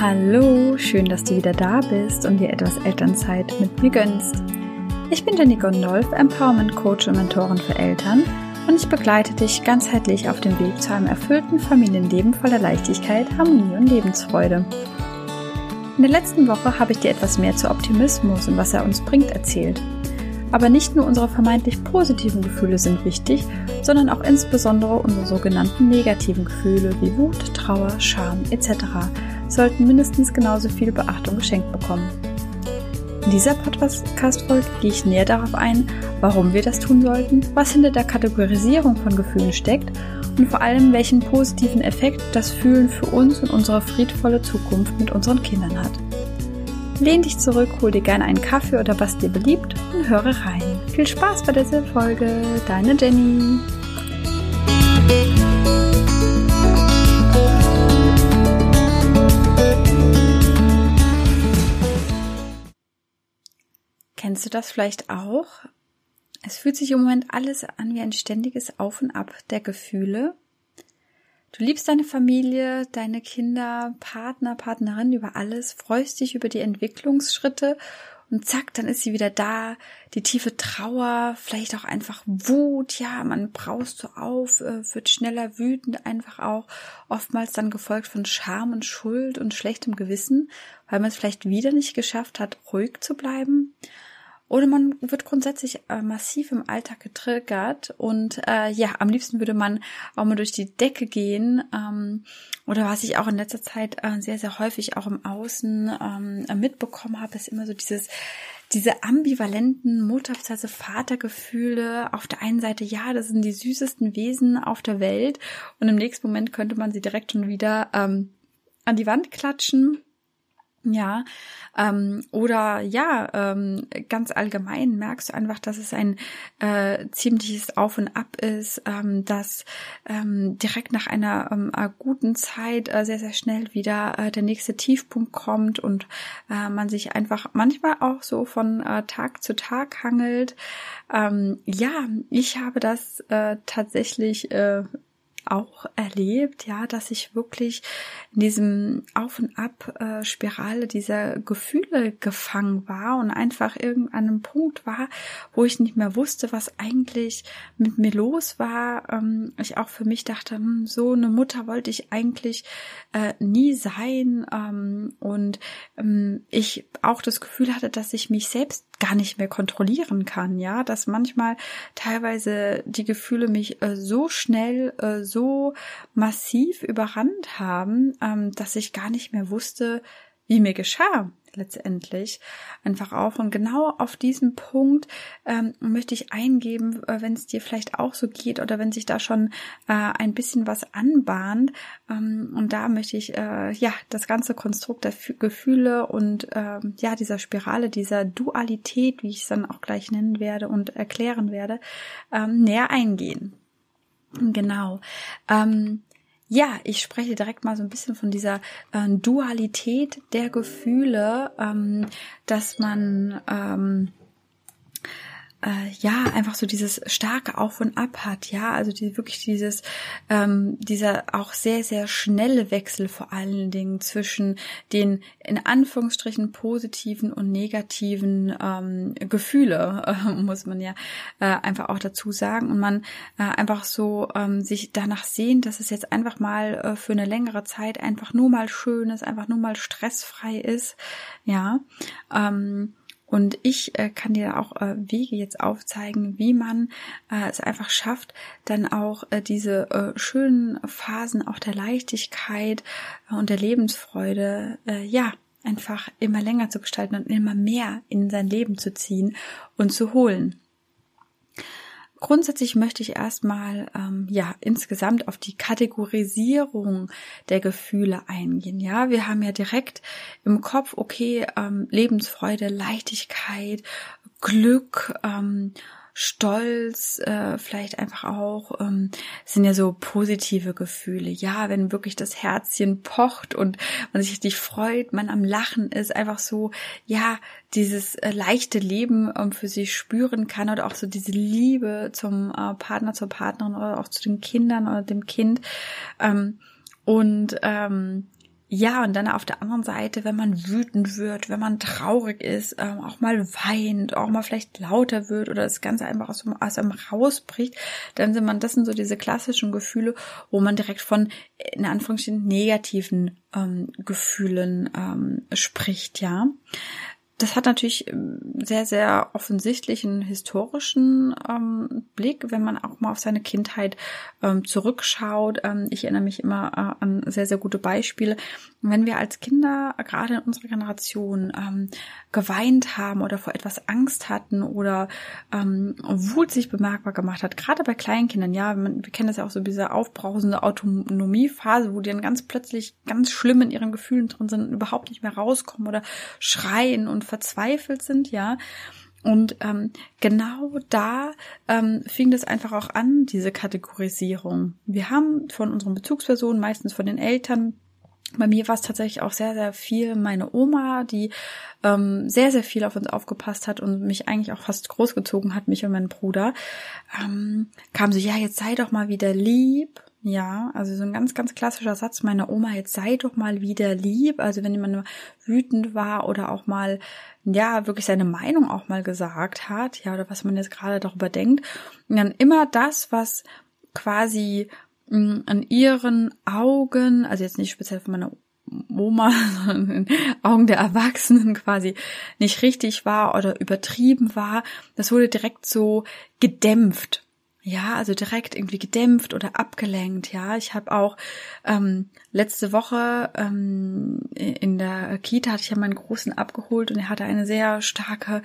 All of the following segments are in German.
Hallo, schön, dass du wieder da bist und dir etwas Elternzeit mit mir gönnst. Ich bin Jenny Gondolf, Empowerment Coach und Mentorin für Eltern und ich begleite dich ganzheitlich auf dem Weg zu einem erfüllten Familienleben voller Leichtigkeit, Harmonie und Lebensfreude. In der letzten Woche habe ich dir etwas mehr zu Optimismus und was er uns bringt erzählt. Aber nicht nur unsere vermeintlich positiven Gefühle sind wichtig, sondern auch insbesondere unsere sogenannten negativen Gefühle wie Wut, Trauer, Scham etc. sollten mindestens genauso viel Beachtung geschenkt bekommen. In dieser Podcast-Folge gehe ich näher darauf ein, warum wir das tun sollten, was hinter der Kategorisierung von Gefühlen steckt und vor allem welchen positiven Effekt das Fühlen für uns und unsere friedvolle Zukunft mit unseren Kindern hat. Lehn dich zurück, hol dir gerne einen Kaffee oder was dir beliebt und höre rein. Viel Spaß bei dieser Folge, deine Jenny. Kennst du das vielleicht auch? Es fühlt sich im Moment alles an wie ein ständiges Auf und Ab der Gefühle Du liebst deine Familie, deine Kinder, Partner, Partnerin über alles, freust dich über die Entwicklungsschritte und zack, dann ist sie wieder da. Die tiefe Trauer, vielleicht auch einfach Wut, ja, man braust so auf, äh, wird schneller wütend, einfach auch oftmals dann gefolgt von Scham und Schuld und schlechtem Gewissen, weil man es vielleicht wieder nicht geschafft hat, ruhig zu bleiben. Oder man wird grundsätzlich äh, massiv im Alltag getriggert und äh, ja, am liebsten würde man auch mal durch die Decke gehen. Ähm, oder was ich auch in letzter Zeit äh, sehr, sehr häufig auch im Außen ähm, mitbekommen habe, ist immer so dieses diese ambivalenten Mutter- bzw. Vatergefühle. Auf der einen Seite, ja, das sind die süßesten Wesen auf der Welt und im nächsten Moment könnte man sie direkt schon wieder ähm, an die Wand klatschen ja, ähm, oder ja, ähm, ganz allgemein merkst du einfach, dass es ein äh, ziemliches Auf und Ab ist, ähm, dass ähm, direkt nach einer ähm, äh, guten Zeit äh, sehr, sehr schnell wieder äh, der nächste Tiefpunkt kommt und äh, man sich einfach manchmal auch so von äh, Tag zu Tag hangelt. Ähm, ja, ich habe das äh, tatsächlich äh, auch erlebt, ja, dass ich wirklich in diesem Auf und Ab äh, dieser Gefühle gefangen war und einfach irgendeinem Punkt war, wo ich nicht mehr wusste, was eigentlich mit mir los war. Ähm, ich auch für mich dachte, hm, so eine Mutter wollte ich eigentlich äh, nie sein ähm, und ähm, ich auch das Gefühl hatte, dass ich mich selbst gar nicht mehr kontrollieren kann, ja, dass manchmal teilweise die Gefühle mich äh, so schnell, äh, so massiv überrannt haben, ähm, dass ich gar nicht mehr wusste, wie mir geschah letztendlich einfach auf. Und genau auf diesen Punkt ähm, möchte ich eingeben, äh, wenn es dir vielleicht auch so geht oder wenn sich da schon äh, ein bisschen was anbahnt. Ähm, und da möchte ich äh, ja das ganze Konstrukt der F Gefühle und äh, ja dieser Spirale, dieser Dualität, wie ich es dann auch gleich nennen werde und erklären werde, ähm, näher eingehen. Genau. Ähm, ja, ich spreche direkt mal so ein bisschen von dieser äh, Dualität der Gefühle, ähm, dass man ähm, äh, ja einfach so dieses starke Auf und Ab hat, ja, also die wirklich dieses ähm, dieser auch sehr sehr schnelle Wechsel vor allen Dingen zwischen den in Anführungsstrichen positiven und negativen ähm, Gefühle äh, muss man ja äh, einfach auch dazu sagen und man äh, einfach so ähm, sich danach sehen, dass es jetzt einfach mal äh, für eine längere Zeit einfach nur mal schön ist, einfach nur mal stressfrei ist, ja. Ähm, und ich äh, kann dir auch äh, Wege jetzt aufzeigen, wie man äh, es einfach schafft, dann auch äh, diese äh, schönen Phasen auch der Leichtigkeit äh, und der Lebensfreude, ja, einfach immer länger zu gestalten und immer mehr in sein Leben zu ziehen und zu holen. Grundsätzlich möchte ich erstmal ähm, ja insgesamt auf die Kategorisierung der Gefühle eingehen. Ja, wir haben ja direkt im Kopf, okay, ähm, Lebensfreude, Leichtigkeit, Glück, ähm, Stolz, äh, vielleicht einfach auch, ähm, sind ja so positive Gefühle. Ja, wenn wirklich das Herzchen pocht und man sich richtig freut, man am Lachen ist, einfach so, ja, dieses äh, leichte Leben ähm, für sich spüren kann oder auch so diese Liebe zum äh, Partner, zur Partnerin oder auch zu den Kindern oder dem Kind. Ähm, und ähm, Ja, und dann auf der anderen Seite, wenn man wütend wird, wenn man traurig ist, ähm, auch mal weint, auch mal vielleicht lauter wird oder das Ganze einfach aus, aus einem rausbricht, dann sind man, das sind so diese klassischen Gefühle, wo man direkt von, in Anführungsstrichen, negativen ähm, Gefühlen ähm, spricht, ja das hat natürlich ähm, sehr, sehr offensichtlichen historischen ähm, Blick, wenn man auch mal auf seine Kindheit ähm, zurückschaut. Ähm, ich erinnere mich immer äh, an sehr, sehr gute Beispiele. Wenn wir als Kinder, gerade in unserer Generation, ähm, geweint haben oder vor etwas Angst hatten oder ähm, Wut sich bemerkbar gemacht hat, gerade bei Kleinkindern, ja, wir kennen das ja auch so diese aufbrausende Autonomiephase, wo die dann ganz plötzlich ganz schlimm in ihren Gefühlen drin sind und überhaupt nicht mehr rauskommen oder schreien und verzweifelt sind, ja. Und ähm, genau da ähm, fing das einfach auch an, diese Kategorisierung. Wir haben von unseren Bezugspersonen, meistens von den Eltern, bei mir war es tatsächlich auch sehr, sehr viel meine Oma, die ähm, sehr, sehr viel auf uns aufgepasst hat und mich eigentlich auch fast großgezogen hat, mich und meinen Bruder, ähm, kam so, ja, jetzt sei doch mal wieder lieb ja, also so ein ganz, ganz klassischer Satz meiner Oma, jetzt sei doch mal wieder lieb. Also wenn jemand wütend war oder auch mal, ja, wirklich seine Meinung auch mal gesagt hat, ja, oder was man jetzt gerade darüber denkt. Und dann immer das, was quasi an ihren Augen, also jetzt nicht speziell von meiner Oma, sondern in Augen der Erwachsenen quasi nicht richtig war oder übertrieben war, das wurde direkt so gedämpft ja, also direkt irgendwie gedämpft oder abgelenkt. Ja, ich habe auch ähm, letzte Woche ähm, in der Kita hatte ich ja meinen Großen abgeholt und er hatte eine sehr starke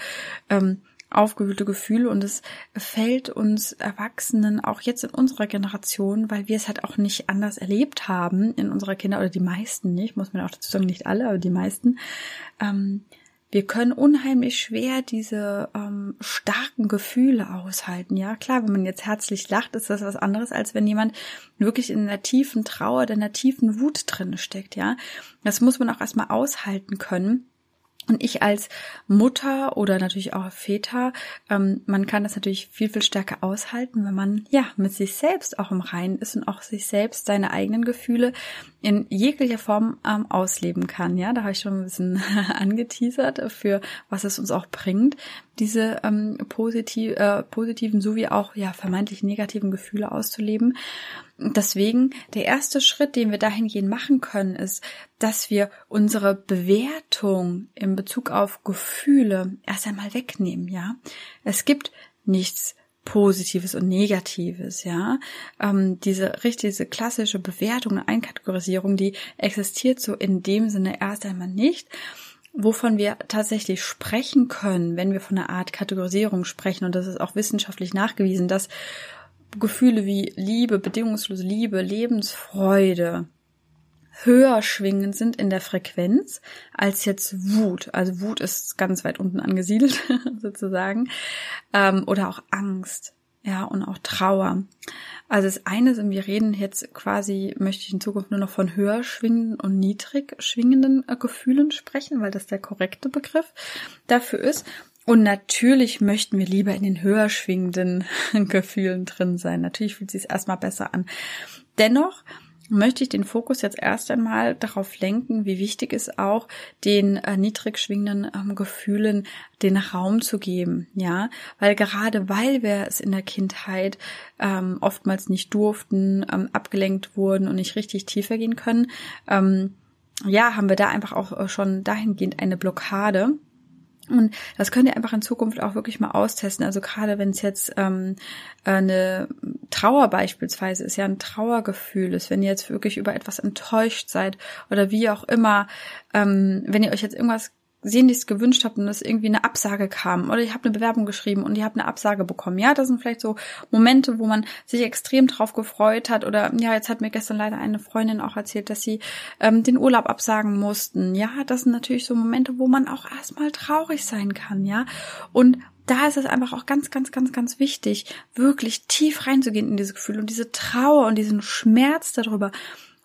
ähm, aufgewühlte Gefühle und es fällt uns Erwachsenen auch jetzt in unserer Generation, weil wir es halt auch nicht anders erlebt haben in unserer Kinder oder die meisten nicht, muss man auch dazu sagen, nicht alle, aber die meisten, ähm, wir können unheimlich schwer diese ähm, starken Gefühle aushalten. Ja, klar, wenn man jetzt herzlich lacht, ist das was anderes, als wenn jemand wirklich in einer tiefen Trauer, in einer tiefen Wut drin steckt. Ja, das muss man auch erstmal aushalten können. Und ich als Mutter oder natürlich auch Väter, ähm, man kann das natürlich viel, viel stärker aushalten, wenn man ja mit sich selbst auch im Reinen ist und auch sich selbst seine eigenen Gefühle in jeglicher Form ähm, ausleben kann. Ja, da habe ich schon ein bisschen angeteasert für was es uns auch bringt, diese ähm, positiv, äh, positiven sowie auch ja vermeintlich negativen Gefühle auszuleben. Deswegen der erste Schritt, den wir dahingehend machen können, ist, dass wir unsere Bewertung in Bezug auf Gefühle erst einmal wegnehmen. Ja, es gibt nichts Positives und Negatives, ja. Ähm, diese richtig, diese klassische Bewertung Einkategorisierung, die existiert so in dem Sinne erst einmal nicht. Wovon wir tatsächlich sprechen können, wenn wir von einer Art Kategorisierung sprechen, und das ist auch wissenschaftlich nachgewiesen, dass Gefühle wie Liebe, bedingungslose Liebe, Lebensfreude, höher schwingend sind in der Frequenz als jetzt Wut. Also Wut ist ganz weit unten angesiedelt sozusagen. Ähm, oder auch Angst, ja, und auch Trauer. Also das eine sind, wir reden jetzt quasi, möchte ich in Zukunft nur noch von höher schwingenden und niedrig schwingenden äh, Gefühlen sprechen, weil das der korrekte Begriff dafür ist. Und natürlich möchten wir lieber in den höher schwingenden Gefühlen drin sein. Natürlich fühlt es sich erstmal besser an. Dennoch möchte ich den Fokus jetzt erst einmal darauf lenken, wie wichtig es auch, den äh, niedrig schwingenden ähm, Gefühlen den Raum zu geben, ja, weil gerade weil wir es in der Kindheit ähm, oftmals nicht durften, ähm, abgelenkt wurden und nicht richtig tiefer gehen können, ähm, ja, haben wir da einfach auch äh, schon dahingehend eine Blockade und das könnt ihr einfach in Zukunft auch wirklich mal austesten. Also gerade wenn es jetzt ähm, eine Trauer beispielsweise ist, ja ein Trauergefühl ist, wenn ihr jetzt wirklich über etwas enttäuscht seid oder wie auch immer, ähm, wenn ihr euch jetzt irgendwas sehnlichst gewünscht habt und es irgendwie eine Absage kam oder ihr habt eine Bewerbung geschrieben und ihr habt eine Absage bekommen. Ja, das sind vielleicht so Momente, wo man sich extrem drauf gefreut hat oder ja, jetzt hat mir gestern leider eine Freundin auch erzählt, dass sie ähm, den Urlaub absagen mussten. Ja, das sind natürlich so Momente, wo man auch erstmal traurig sein kann, ja. Und da ist es einfach auch ganz, ganz, ganz, ganz wichtig, wirklich tief reinzugehen in diese Gefühle und diese Trauer und diesen Schmerz darüber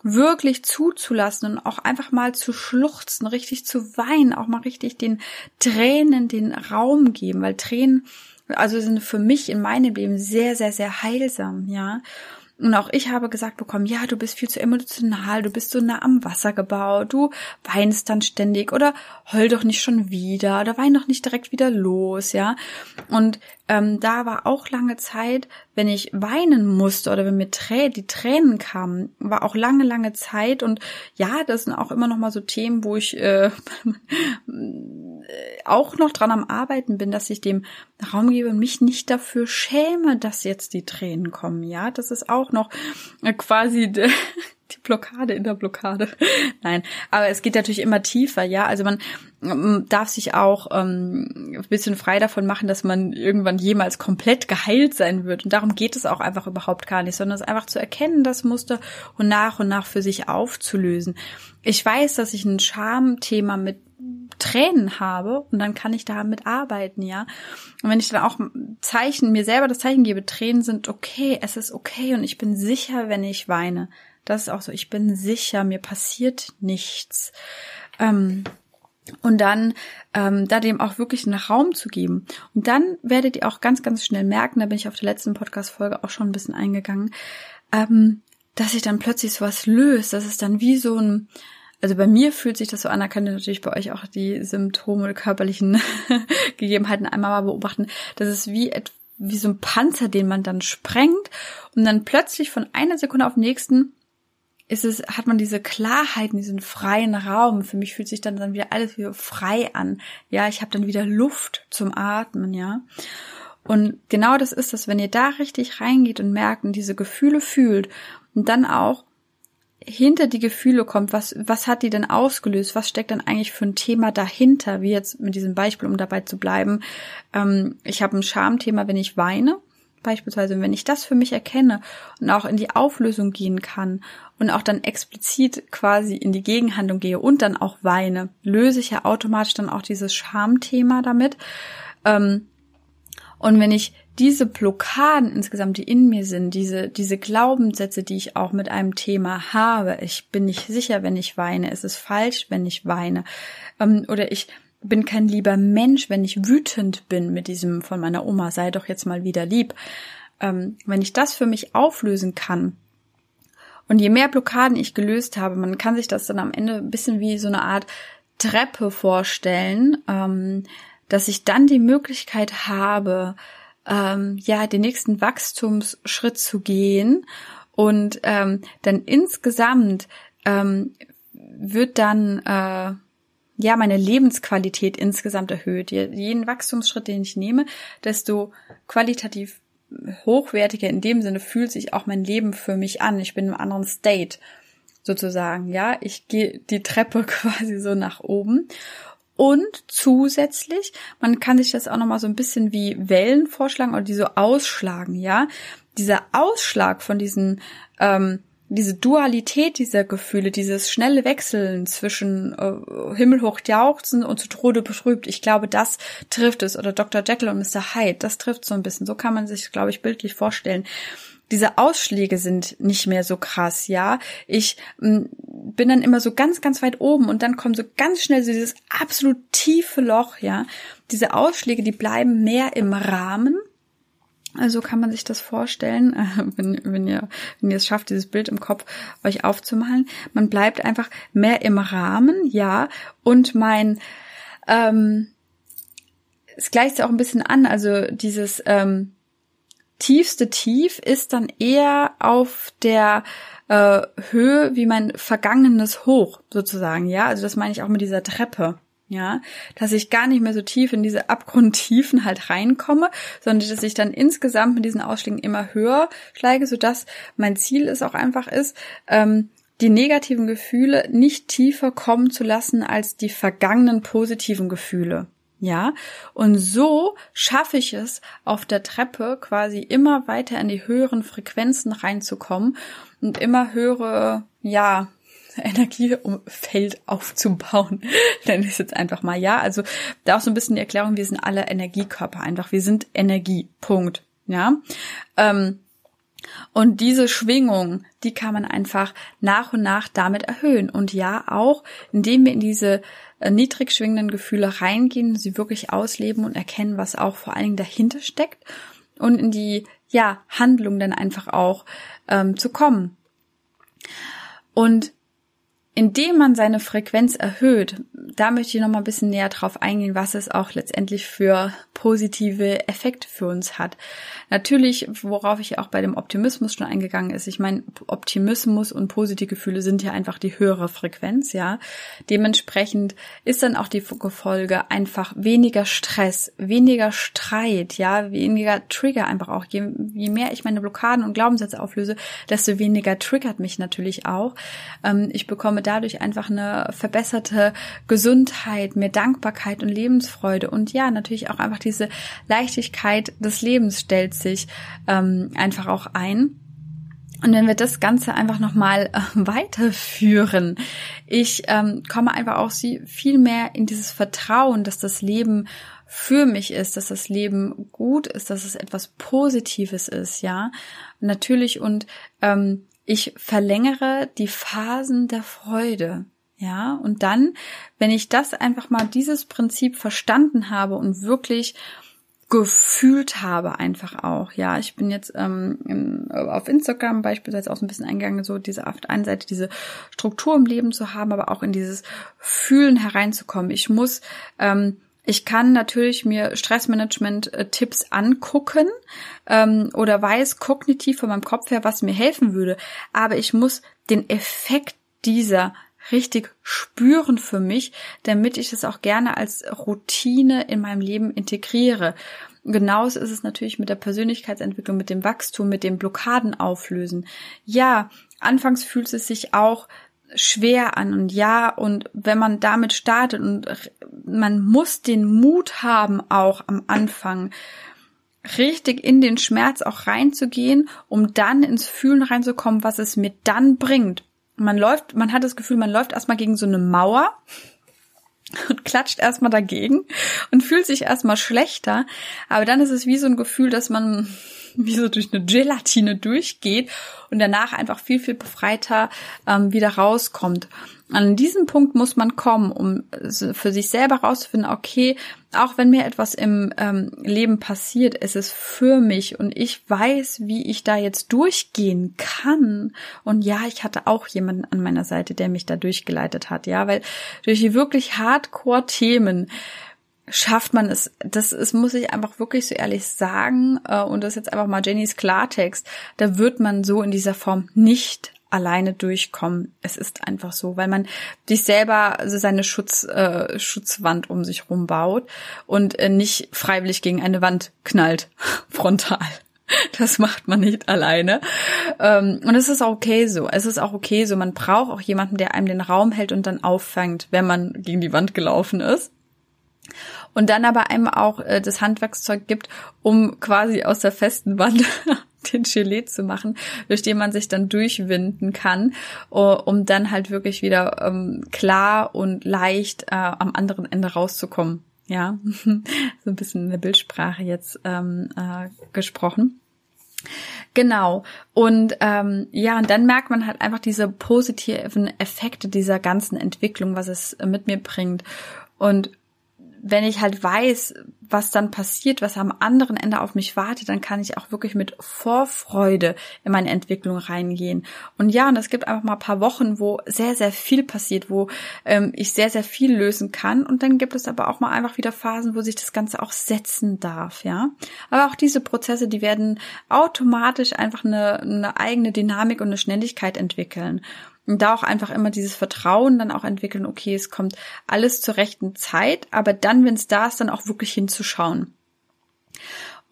wirklich zuzulassen und auch einfach mal zu schluchzen, richtig zu weinen, auch mal richtig den Tränen den Raum geben, weil Tränen, also sind für mich in meinem Leben sehr, sehr, sehr heilsam, ja. Und auch ich habe gesagt bekommen, ja, du bist viel zu emotional, du bist so nah am Wasser gebaut, du weinst dann ständig oder heul doch nicht schon wieder oder wein doch nicht direkt wieder los, ja. Und ähm, da war auch lange Zeit, wenn ich weinen musste oder wenn mir Trä die Tränen kamen, war auch lange, lange Zeit. Und ja, das sind auch immer noch mal so Themen, wo ich äh, auch noch dran am Arbeiten bin, dass ich dem Raum gebe und mich nicht dafür schäme, dass jetzt die Tränen kommen. Ja, das ist auch noch quasi die Blockade in der Blockade. Nein, aber es geht natürlich immer tiefer, ja. Also man darf sich auch ähm, ein bisschen frei davon machen, dass man irgendwann jemals komplett geheilt sein wird. Und darum geht es auch einfach überhaupt gar nicht, sondern es einfach zu erkennen, das Muster und nach und nach für sich aufzulösen. Ich weiß, dass ich ein Schamthema mit Tränen habe und dann kann ich damit arbeiten, ja. Und wenn ich dann auch Zeichen, mir selber das Zeichen gebe, Tränen sind okay, es ist okay und ich bin sicher, wenn ich weine. Das ist auch so, ich bin sicher, mir passiert nichts. Ähm, und dann ähm, da dem auch wirklich einen Raum zu geben. Und dann werdet ihr auch ganz, ganz schnell merken, da bin ich auf der letzten Podcast-Folge auch schon ein bisschen eingegangen, ähm, dass sich dann plötzlich sowas löst. Das ist dann wie so ein, also bei mir fühlt sich das so an, da könnt ihr natürlich bei euch auch die Symptome, körperlichen Gegebenheiten einmal mal beobachten. Das ist wie wie so ein Panzer, den man dann sprengt und dann plötzlich von einer Sekunde auf den nächsten ist es, hat man diese Klarheit diesen freien Raum. Für mich fühlt sich dann, dann wieder alles wieder frei an. Ja, ich habe dann wieder Luft zum Atmen, ja. Und genau das ist es, wenn ihr da richtig reingeht und merkt und diese Gefühle fühlt und dann auch hinter die Gefühle kommt, was, was hat die denn ausgelöst? Was steckt dann eigentlich für ein Thema dahinter? Wie jetzt mit diesem Beispiel, um dabei zu bleiben. Ähm, ich habe ein Schamthema, wenn ich weine Beispielsweise, wenn ich das für mich erkenne und auch in die Auflösung gehen kann und auch dann explizit quasi in die Gegenhandlung gehe und dann auch weine, löse ich ja automatisch dann auch dieses Schamthema damit. Ähm, und wenn ich diese Blockaden insgesamt, die in mir sind, diese, diese Glaubenssätze, die ich auch mit einem Thema habe, ich bin nicht sicher, wenn ich weine, es ist falsch, wenn ich weine, ähm, oder ich bin kein lieber Mensch, wenn ich wütend bin mit diesem von meiner Oma, sei doch jetzt mal wieder lieb. Ähm, wenn ich das für mich auflösen kann, und je mehr Blockaden ich gelöst habe, man kann sich das dann am Ende ein bisschen wie so eine Art Treppe vorstellen, ähm, dass ich dann die Möglichkeit habe, ähm, ja, den nächsten Wachstumsschritt zu gehen und ähm, dann insgesamt ähm, wird dann äh, ja, meine Lebensqualität insgesamt erhöht. Jeden Wachstumsschritt, den ich nehme, desto qualitativ hochwertiger in dem Sinne fühlt sich auch mein Leben für mich an. Ich bin im anderen State sozusagen. Ja, ich gehe die Treppe quasi so nach oben. Und zusätzlich, man kann sich das auch nochmal so ein bisschen wie Wellen vorschlagen oder die so ausschlagen, ja. Dieser Ausschlag von diesen ähm, diese Dualität dieser Gefühle, dieses schnelle Wechseln zwischen äh, himmelhoch jauchzen und zu Tode betrübt, ich glaube, das trifft es. Oder Dr. Jekyll und Mr. Hyde, das trifft so ein bisschen. So kann man sich, glaube ich, bildlich vorstellen. Diese Ausschläge sind nicht mehr so krass, ja. Ich m, bin dann immer so ganz, ganz weit oben und dann kommt so ganz schnell so dieses absolut tiefe Loch, ja. Diese Ausschläge, die bleiben mehr im Rahmen also kann man sich das vorstellen, wenn, wenn, ihr, wenn ihr es schafft, dieses Bild im Kopf euch aufzumalen. Man bleibt einfach mehr im Rahmen, ja. Und mein, ähm, es gleicht auch ein bisschen an, also dieses ähm, tiefste Tief ist dann eher auf der äh, Höhe wie mein vergangenes Hoch sozusagen, ja. Also das meine ich auch mit dieser Treppe ja, dass ich gar nicht mehr so tief in diese Abgrundtiefen halt reinkomme, sondern dass ich dann insgesamt mit diesen Ausschlägen immer höher schlage, sodass mein Ziel es auch einfach ist, ähm, die negativen Gefühle nicht tiefer kommen zu lassen als die vergangenen positiven Gefühle. Ja, und so schaffe ich es, auf der Treppe quasi immer weiter in die höheren Frequenzen reinzukommen und immer höhere, ja, Energiefeld aufzubauen. Nenne ich es jetzt einfach mal. Ja, also da auch so ein bisschen die Erklärung, wir sind alle Energiekörper einfach. Wir sind Energie. Punkt. Ja. Ähm, und diese Schwingung, die kann man einfach nach und nach damit erhöhen. Und ja, auch indem wir in diese äh, niedrig schwingenden Gefühle reingehen, sie wirklich ausleben und erkennen, was auch vor allen Dingen dahinter steckt und in die ja, Handlung dann einfach auch ähm, zu kommen. Und indem man seine Frequenz erhöht, da möchte ich noch mal ein bisschen näher drauf eingehen, was es auch letztendlich für positive Effekte für uns hat. Natürlich, worauf ich auch bei dem Optimismus schon eingegangen ist. Ich meine, Optimismus und positive Gefühle sind ja einfach die höhere Frequenz, ja. Dementsprechend ist dann auch die Folge einfach weniger Stress, weniger Streit, ja, weniger Trigger einfach auch. Je, je mehr ich meine Blockaden und Glaubenssätze auflöse, desto weniger triggert mich natürlich auch. Ähm, ich bekomme dadurch einfach eine verbesserte Gesundheit, mehr Dankbarkeit und Lebensfreude und ja, natürlich auch einfach diese Leichtigkeit des Lebens stellt sich ähm, einfach auch ein. Und wenn wir das Ganze einfach nochmal äh, weiterführen, ich ähm, komme einfach auch viel mehr in dieses Vertrauen, dass das Leben für mich ist, dass das Leben gut ist, dass es etwas Positives ist, ja. Natürlich und ähm, ich verlängere die Phasen der Freude. Ja, und dann, wenn ich das einfach mal dieses Prinzip verstanden habe und wirklich gefühlt habe einfach auch. Ja, ich bin jetzt ähm, auf Instagram beispielsweise auch so ein bisschen eingegangen, so diese auf der einen Seite diese Struktur im Leben zu haben, aber auch in dieses Fühlen hereinzukommen. Ich muss ähm, ich kann natürlich mir Stressmanagement-Tipps angucken ähm, oder weiß kognitiv von meinem Kopf her, was mir helfen würde. Aber ich muss den Effekt dieser richtig spüren für mich, damit ich es auch gerne als Routine in meinem Leben integriere. Genauso ist es natürlich mit der Persönlichkeitsentwicklung, mit dem Wachstum, mit dem Blockaden auflösen. Ja, anfangs fühlt es sich auch schwer an und ja, und wenn man damit startet und man muss den Mut haben, auch am Anfang richtig in den Schmerz auch reinzugehen, um dann ins Fühlen reinzukommen, was es mir dann bringt. Man läuft, man hat das Gefühl, man läuft erstmal gegen so eine Mauer und klatscht erstmal dagegen und fühlt sich erstmal schlechter, aber dann ist es wie so ein Gefühl, dass man wie so durch eine Gelatine durchgeht und danach einfach viel, viel befreiter ähm, wieder rauskommt. An diesem Punkt muss man kommen, um für sich selber rauszufinden, okay, auch wenn mir etwas im ähm, Leben passiert, ist es für mich und ich weiß, wie ich da jetzt durchgehen kann. Und ja, ich hatte auch jemanden an meiner Seite, der mich da durchgeleitet hat, ja, weil durch die wirklich Hardcore-Themen schafft man es, das ist, muss ich einfach wirklich so ehrlich sagen, äh, und das ist jetzt einfach mal Jennys Klartext, da wird man so in dieser Form nicht alleine durchkommen. Es ist einfach so, weil man sich selber also seine Schutz, äh, Schutzwand um sich rum baut und äh, nicht freiwillig gegen eine Wand knallt, frontal. Das macht man nicht alleine. Ähm, und es ist auch okay so. Es ist auch okay so. Man braucht auch jemanden, der einem den Raum hält und dann auffängt, wenn man gegen die Wand gelaufen ist und dann aber einem auch äh, das Handwerkszeug gibt, um quasi aus der festen Wand den Gelee zu machen, durch den man sich dann durchwinden kann, uh, um dann halt wirklich wieder ähm, klar und leicht äh, am anderen Ende rauszukommen. Ja, so ein bisschen in der Bildsprache jetzt ähm, äh, gesprochen. Genau. Und ähm, ja, und dann merkt man halt einfach diese positiven Effekte dieser ganzen Entwicklung, was es mit mir bringt. Und wenn ich halt weiß, was dann passiert, was am anderen Ende auf mich wartet, dann kann ich auch wirklich mit Vorfreude in meine Entwicklung reingehen. Und ja, und es gibt einfach mal ein paar Wochen, wo sehr, sehr viel passiert, wo ähm, ich sehr, sehr viel lösen kann. Und dann gibt es aber auch mal einfach wieder Phasen, wo sich das Ganze auch setzen darf, ja. Aber auch diese Prozesse, die werden automatisch einfach eine, eine eigene Dynamik und eine Schnelligkeit entwickeln. Und da auch einfach immer dieses Vertrauen dann auch entwickeln, okay, es kommt alles zur rechten Zeit, aber dann, wenn es da ist, dann auch wirklich hinzuschauen.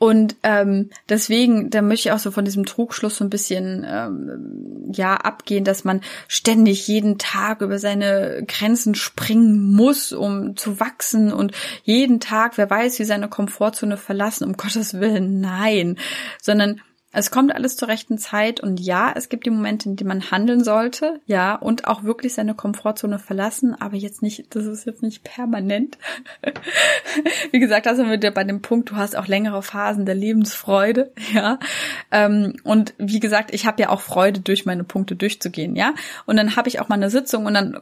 Und ähm, deswegen, da möchte ich auch so von diesem Trugschluss so ein bisschen ähm, ja abgehen, dass man ständig jeden Tag über seine Grenzen springen muss, um zu wachsen und jeden Tag, wer weiß, wie seine Komfortzone verlassen, um Gottes Willen, nein, sondern es kommt alles zur rechten Zeit und ja, es gibt die Momente, in denen man handeln sollte, ja, und auch wirklich seine Komfortzone verlassen, aber jetzt nicht, das ist jetzt nicht permanent. Wie gesagt, da sind wir bei dem Punkt, du hast auch längere Phasen der Lebensfreude, ja. Ähm, und wie gesagt, ich habe ja auch Freude, durch meine Punkte durchzugehen, ja. Und dann habe ich auch mal eine Sitzung und dann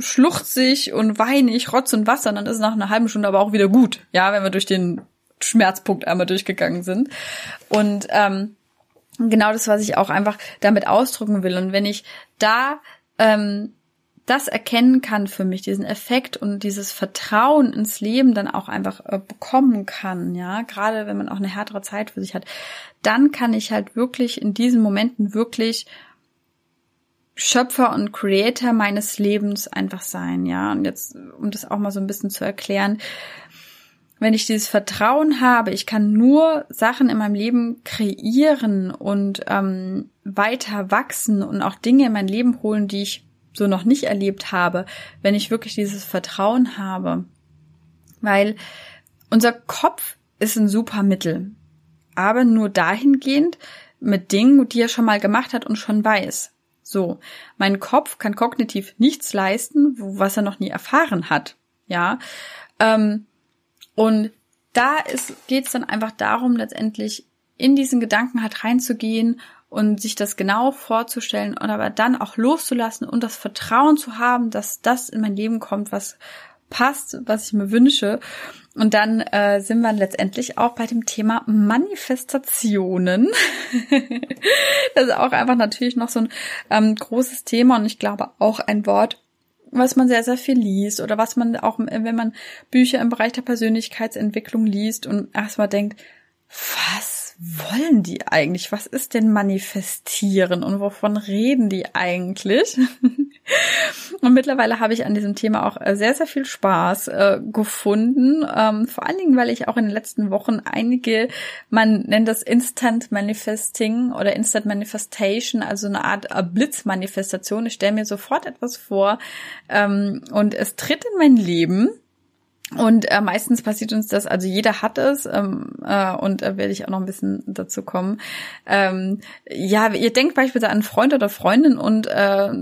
schluchze ich und weine ich Rotz und Wasser, und dann ist es nach einer halben Stunde aber auch wieder gut, ja, wenn wir durch den Schmerzpunkt einmal durchgegangen sind. Und ähm, genau das, was ich auch einfach damit ausdrücken will. Und wenn ich da ähm, das erkennen kann für mich, diesen Effekt und dieses Vertrauen ins Leben dann auch einfach äh, bekommen kann, ja, gerade wenn man auch eine härtere Zeit für sich hat, dann kann ich halt wirklich in diesen Momenten wirklich Schöpfer und Creator meines Lebens einfach sein, ja. Und jetzt, um das auch mal so ein bisschen zu erklären, wenn ich dieses Vertrauen habe, ich kann nur Sachen in meinem Leben kreieren und ähm, weiter wachsen und auch Dinge in mein Leben holen, die ich so noch nicht erlebt habe, wenn ich wirklich dieses Vertrauen habe. Weil unser Kopf ist ein super Mittel, aber nur dahingehend mit Dingen, die er schon mal gemacht hat und schon weiß. So, mein Kopf kann kognitiv nichts leisten, was er noch nie erfahren hat. Ja, ähm, und da geht es dann einfach darum, letztendlich in diesen Gedanken halt reinzugehen und sich das genau vorzustellen und aber dann auch loszulassen und das Vertrauen zu haben, dass das in mein Leben kommt, was passt, was ich mir wünsche. Und dann äh, sind wir letztendlich auch bei dem Thema Manifestationen. das ist auch einfach natürlich noch so ein ähm, großes Thema und ich glaube auch ein Wort, was man sehr, sehr viel liest oder was man auch, wenn man Bücher im Bereich der Persönlichkeitsentwicklung liest und erstmal denkt, was wollen die eigentlich? Was ist denn manifestieren und wovon reden die eigentlich? und mittlerweile habe ich an diesem Thema auch äh, sehr, sehr viel Spaß äh, gefunden. Ähm, vor allen Dingen, weil ich auch in den letzten Wochen einige, man nennt das Instant Manifesting oder Instant Manifestation, also eine Art äh, Blitzmanifestation. Ich stelle mir sofort etwas vor ähm, und es tritt in mein Leben und äh, meistens passiert uns das, also jeder hat es, ähm, äh, und da werde ich auch noch ein bisschen dazu kommen. Ähm, ja, ihr denkt beispielsweise an Freund oder Freundin und äh,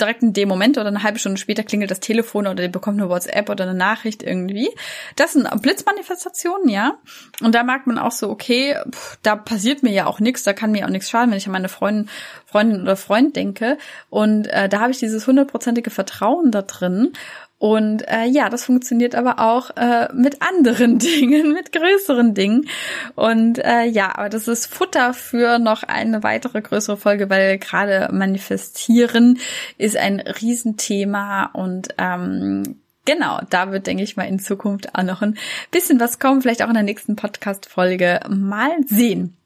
direkt in dem Moment oder eine halbe Stunde später klingelt das Telefon oder ihr bekommt eine WhatsApp oder eine Nachricht irgendwie. Das sind Blitzmanifestationen, ja. Und da merkt man auch so, okay, pff, da passiert mir ja auch nichts, da kann mir auch nichts schaden, wenn ich an meine Freundin, Freundin oder Freund denke. Und äh, da habe ich dieses hundertprozentige Vertrauen da drin. Und äh, ja, das funktioniert aber auch äh, mit anderen Dingen, mit größeren Dingen. Und äh, ja, aber das ist Futter für noch eine weitere größere Folge, weil gerade manifestieren ist ein Riesenthema und ähm, Genau, da wird, denke ich mal, in Zukunft auch noch ein bisschen was kommen, vielleicht auch in der nächsten Podcast-Folge mal sehen.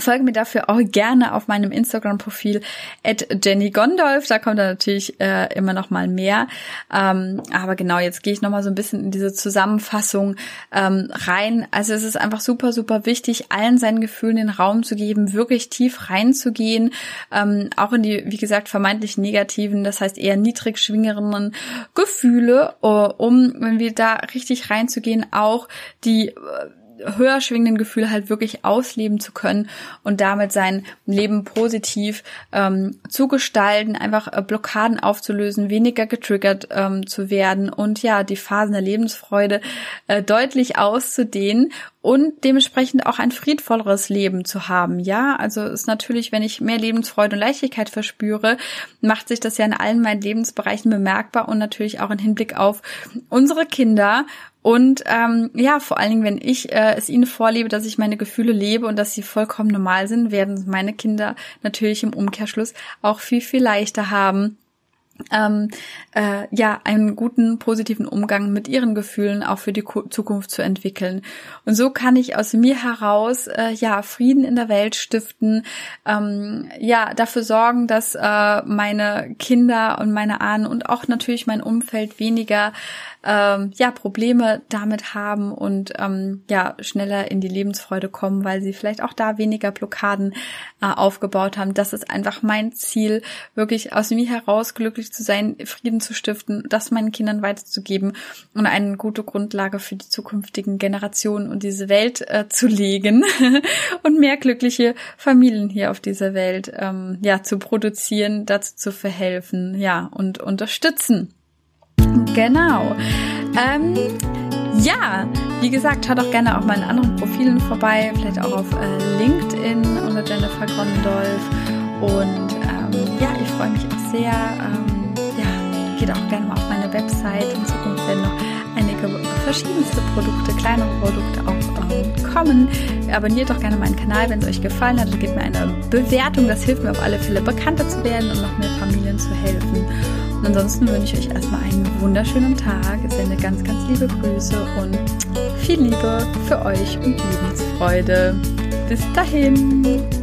Folge mir dafür auch gerne auf meinem Instagram-Profil at Jenny Gondolf. Da kommt dann natürlich äh, immer noch mal mehr. Ähm, aber genau, jetzt gehe ich noch mal so ein bisschen in diese Zusammenfassung ähm, rein. Also es ist einfach super, super wichtig, allen seinen Gefühlen den Raum zu geben, wirklich tief reinzugehen, ähm, auch in die, wie gesagt, vermeintlich negativen, das heißt eher niedrig schwingenden Gefühle, uh, um, wenn wir da richtig reinzugehen, auch die äh, höher schwingenden Gefühle halt wirklich ausleben zu können und damit sein Leben positiv ähm, zu gestalten, einfach äh, Blockaden aufzulösen, weniger getriggert ähm, zu werden und ja, die Phasen der Lebensfreude äh, deutlich auszudehnen und dementsprechend auch ein friedvolleres Leben zu haben. Ja, also ist natürlich, wenn ich mehr Lebensfreude und Leichtigkeit verspüre, macht sich das ja in allen meinen Lebensbereichen bemerkbar und natürlich auch im Hinblick auf unsere Kinder und ähm, ja, vor allen Dingen, wenn ich äh, es ihnen vorlebe, dass ich meine Gefühle lebe und dass sie vollkommen normal sind, werden meine Kinder natürlich im Umkehrschluss auch viel, viel leichter haben, ähm, äh, ja einen guten positiven Umgang mit ihren Gefühlen auch für die Zukunft zu entwickeln. Und so kann ich aus mir heraus äh, ja Frieden in der Welt stiften ähm, ja dafür sorgen dass äh, meine Kinder und meine Ahnen und auch natürlich mein Umfeld weniger ähm, ja Probleme damit haben und ähm, ja schneller in die Lebensfreude kommen, weil sie vielleicht auch da weniger Blockaden äh, aufgebaut haben. Das ist einfach mein Ziel, wirklich aus mir heraus glücklich zu sein, Frieden zu stiften, das meinen Kindern weiterzugeben und eine gute Grundlage für die zukünftigen Generationen und diese Welt äh, zu legen und mehr glückliche Familien hier auf dieser Welt ähm, ja zu produzieren, dazu zu verhelfen, ja und unterstützen. Genau. Ähm, ja, wie gesagt, schaut auch gerne auf meinen anderen Profilen vorbei, vielleicht auch auf äh, LinkedIn unter Jennifer Gondolf. Und ähm, ja, ich freue mich auch sehr. Ähm, ja, geht auch gerne mal auf meine Website. In Zukunft werden noch einige verschiedenste Produkte, kleinere Produkte auch ähm, kommen. Abonniert doch gerne meinen Kanal, wenn es euch gefallen hat. Gebt mir eine Bewertung. Das hilft mir auf alle Fälle bekannter zu werden und noch mehr Familien zu helfen. Und ansonsten wünsche ich euch erstmal einen wunderschönen Tag. Sende ganz, ganz liebe Grüße und viel Liebe für euch und Lebensfreude. Bis dahin.